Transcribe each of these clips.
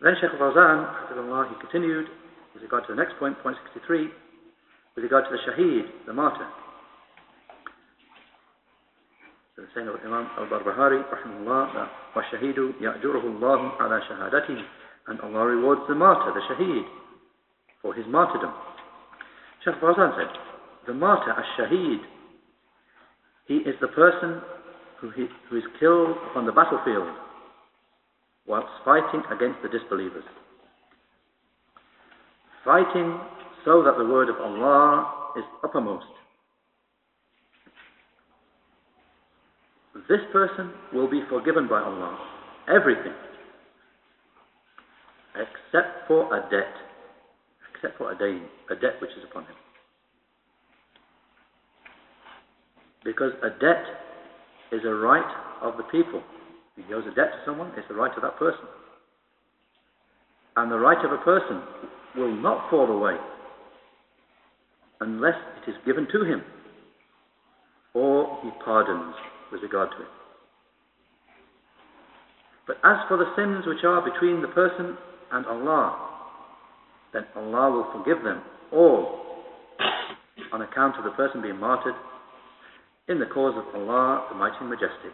Then Sheikh Fawzan, he continued with regard to the next point, point 63, with regard to the shaheed, the martyr. So the saying of Imam al-Barbahari, rahimahullah, that وَالشَّهِيدُ يَأْجُرُهُ اللَّهُ عَلَى شَهَادَتِهِ And Allah rewards the martyr, the shaheed, for his martyrdom. Sheikh Fawzan said, the martyr, as-shaheed, he is the person who, he, who is killed on the battlefield whilst fighting against the disbelievers. Fighting so that the word of Allah is uppermost. This person will be forgiven by Allah. Everything. Except for a debt. Except for a a debt which is upon him. Because a debt is a right of the people. He owes a debt to someone, it's the right of that person. And the right of a person will not fall away unless it is given to him or he pardons with regard to it. But as for the sins which are between the person and Allah, then Allah will forgive them all on account of the person being martyred in the cause of Allah, the Mighty and Majestic.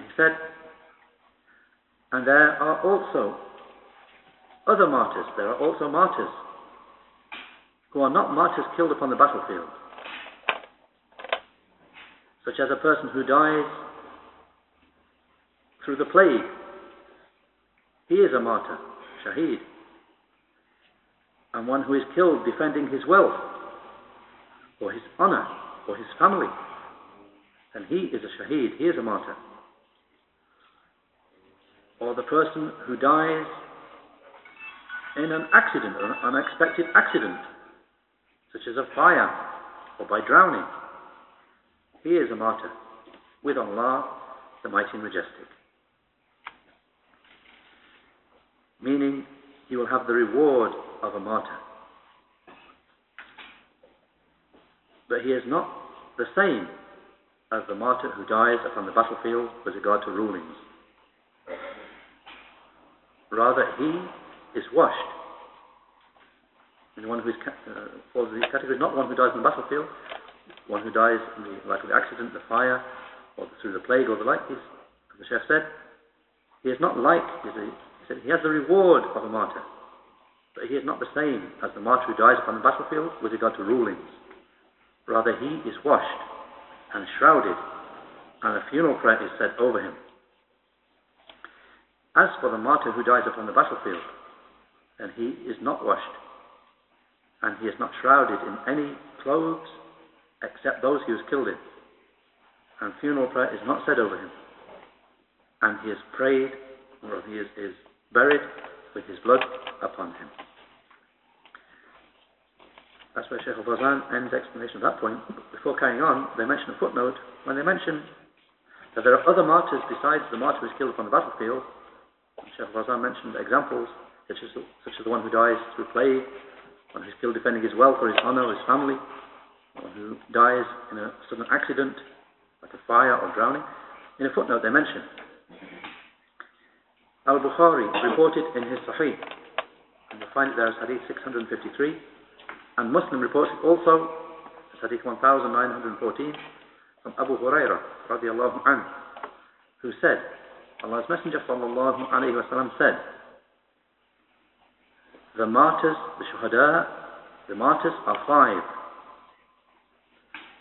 He said, and there are also other martyrs. There are also martyrs who are not martyrs killed upon the battlefield, such as a person who dies through the plague. He is a martyr, shaheed, and one who is killed defending his wealth or his honor or his family. And he is a shaheed, he is a martyr. Or the person who dies in an accident, an unexpected accident, such as a fire or by drowning. He is a martyr with Allah, the Mighty and Majestic. Meaning, he will have the reward of a martyr. But he is not the same as the martyr who dies upon the battlefield with regard to rulings. Rather, he is washed. And one who is, uh, falls in these categories, not one who dies on the battlefield, one who dies in the like of the accident, the fire, or through the plague or the like, is, as the Sheikh said, he is not like, he said, he has the reward of a martyr, but he is not the same as the martyr who dies upon the battlefield with regard to rulings. Rather, he is washed and shrouded, and a funeral prayer is said over him. As for the martyr who dies upon the battlefield, then he is not washed, and he is not shrouded in any clothes except those he was killed in, and funeral prayer is not said over him, and he is prayed, or he is, is buried with his blood upon him. That's where Sheikh al-Fawzan ends explanation of that point. Before carrying on, they mention a footnote when they mention that there are other martyrs besides the martyr who is killed upon the battlefield Sheikh Fawzan mentioned examples such as, such as the one who dies through plague, one who's killed defending his wealth or his honor or his family, one who dies in a sudden accident, like a fire or drowning. In a footnote, they mention Al Bukhari reported in his Sahih, and you'll find it there as Hadith 653, and Muslim reports it also as Hadith 1914 from Abu Hurairah radiallahu anhu, who said, Allah's Messenger sallallahu alayhi said, the martyrs, the shuhada, the martyrs are five.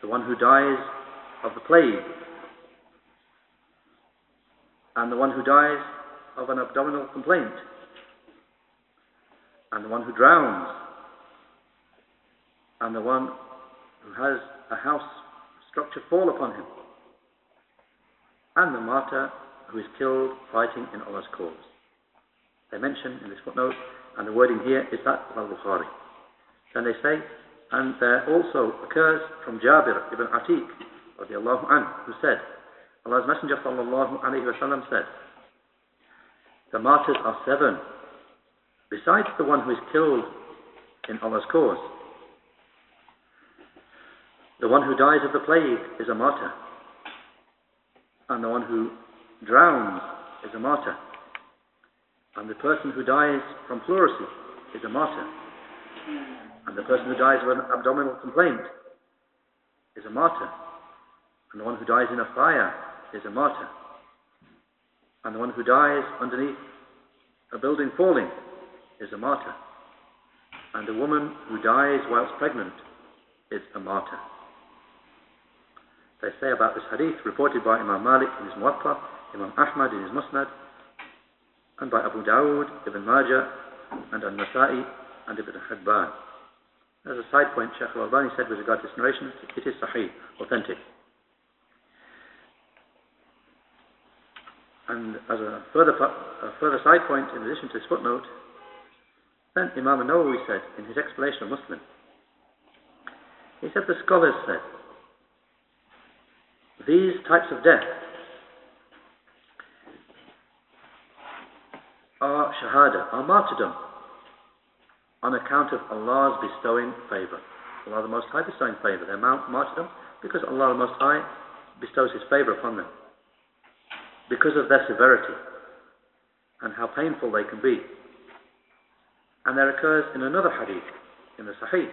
The one who dies of the plague, and the one who dies of an abdominal complaint, and the one who drowns, and the one who has a house structure fall upon him, and the martyr who is killed fighting in Allah's cause. They mention in this footnote, and the wording here is that of Al-Bukhari. Then they say, and there also occurs from Jabir ibn Atiq, radiallahu anhu, who said, Allah's Messenger sallallahu alayhi wa said, the martyrs are seven, besides the one who is killed in Allah's cause. The one who dies of the plague is a martyr, and the one who drowns is a martyr. And the person who dies from pleurisy is a martyr. And the person who dies of an abdominal complaint is a martyr. And the one who dies in a fire is a martyr. And the one who dies underneath a building falling is a martyr. And the woman who dies whilst pregnant is a martyr. They say about this hadith, reported by Imam Malik in his Muwatta, Imam Ahmad in his Musnad, and by Abu Dawud, Ibn Majah, and An-Nasa'i, and Ibn Hibban. As a side point, Sheikh al-Albani said with regard to this narration, it is sahih, authentic. And as a further, a further side point, in addition to this footnote, then Imam Nawawi said in his explanation of Muslim, he said the scholars said, these types of death are shahada, are martyrdom, on account of Allah's bestowing favour. Allah the Most High bestowing favour. They're martyrdom because Allah the Most High bestows His favour upon them. Because of their severity and how painful they can be. And there occurs in another hadith, in the Sahih,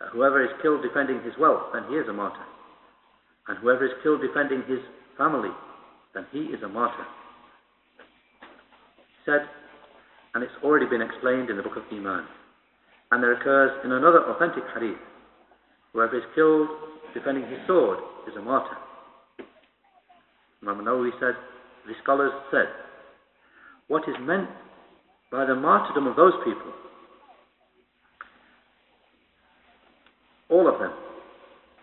that whoever is killed defending his wealth, then he is a martyr. And whoever is killed defending his family, then he is a martyr. Said, and it's already been explained in the book of Iman. And there occurs in another authentic hadith, whoever is killed defending his sword is a martyr. Imam Nawawi said, the scholars said, what is meant by the martyrdom of those people, all of them,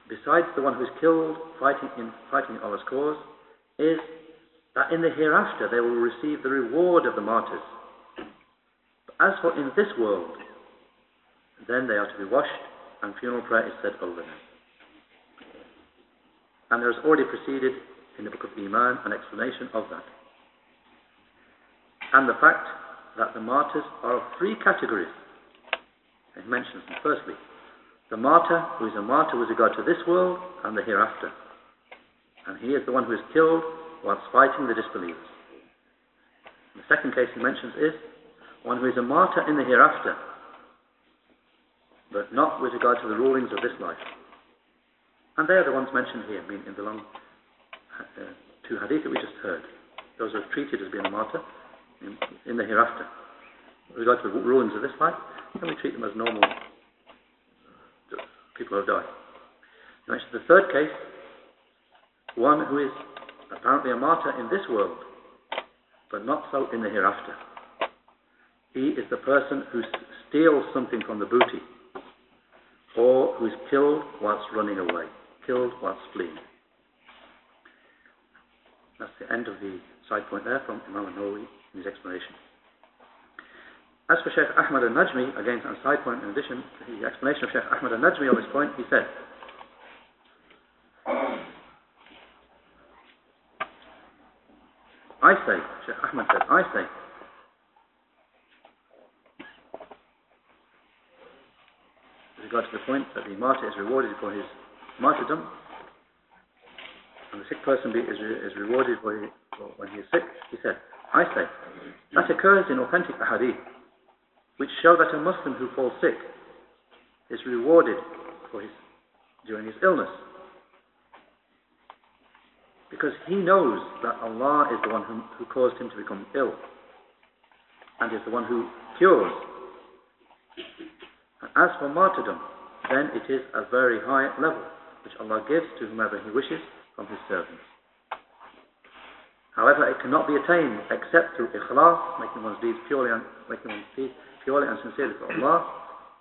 besides the one who is killed fighting in fighting Allah's cause, is that in the hereafter they will receive the reward of the martyrs. But as for in this world, then they are to be washed, and funeral prayer is said over them. And there has already preceded in the book of Iman an explanation of that. And the fact that the martyrs are of three categories. It mentions them. Firstly, the martyr who is a martyr with regard to this world and the hereafter. And he is the one who is killed whilst fighting the disbelievers. The second case he mentions is one who is a martyr in the hereafter, but not with regard to the rulings of this life. And they are the ones mentioned here, mean in the long uh, two hadith that we just heard. Those who are treated as being a martyr in, in the hereafter. With regard to the rulings of this life, then we treat them as normal people who have died. Next, the third case, one who is apparently a martyr in this world, but not so in the hereafter. He is the person who steals something from the booty, or who is killed whilst running away, killed whilst fleeing. That's the end of the side point there from Imam Nawawi in his explanation. As for Sheikh Ahmad al-Najmi, again a side point in addition to the explanation of Sheikh Ahmad al-Najmi on this point, he said, Sheikh Ahmad said, I say, with regard to the point that the martyr is rewarded for his martyrdom, and the sick person is, is rewarded for, for when he is sick, he said, I say, that occurs in authentic ahadith, which show that a Muslim who falls sick is rewarded for his, during his illness. Because he knows that Allah is the one who, caused him to become ill, and is the one who cures. And as for martyrdom, then it is a very high level, which Allah gives to whomever He wishes from His servants. However, it cannot be attained except through ikhlas, making one's deeds purely and making one's deeds purely and sincerely for Allah,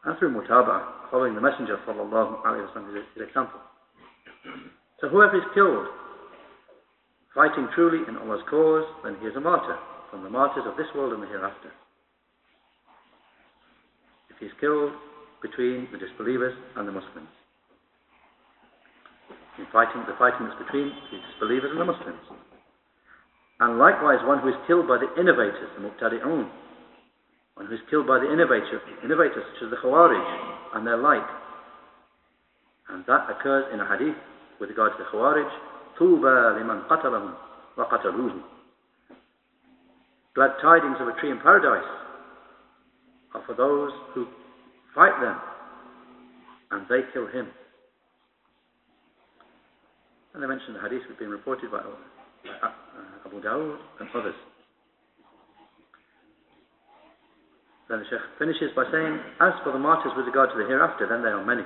and through mutaba'ah, following the Messenger sallallahu alayhi wa his, his example. So whoever is killed fighting truly in Allah's cause, then he is a martyr, from the martyrs of this world and the hereafter. If he is killed between the disbelievers and the Muslims. In fighting, the fighting is between the disbelievers and the Muslims. And likewise, one who is killed by the innovators, the Mubtadi'un, one who is killed by the innovator, innovators such as the Khawarij and their like. And that occurs in a hadith with regard to the Khawarij, طُوبَى لِمَنْ قَتَلَهُمْ وَقَتَلُوهُ glad tidings of a tree in paradise are for those who fight them and they kill him. And they mentioned the hadith which has been reported by uh, Abu Dawud and others. Then the Sheikh finishes by saying, As for the martyrs with regard to the hereafter, then they are many.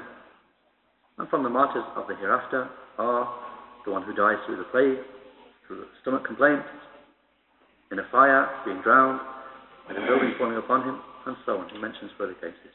And from the martyrs of the hereafter are the one who dies through the plague, through the stomach complaint, in a fire, being drowned, in a building falling upon him, and so on. He mentions further cases.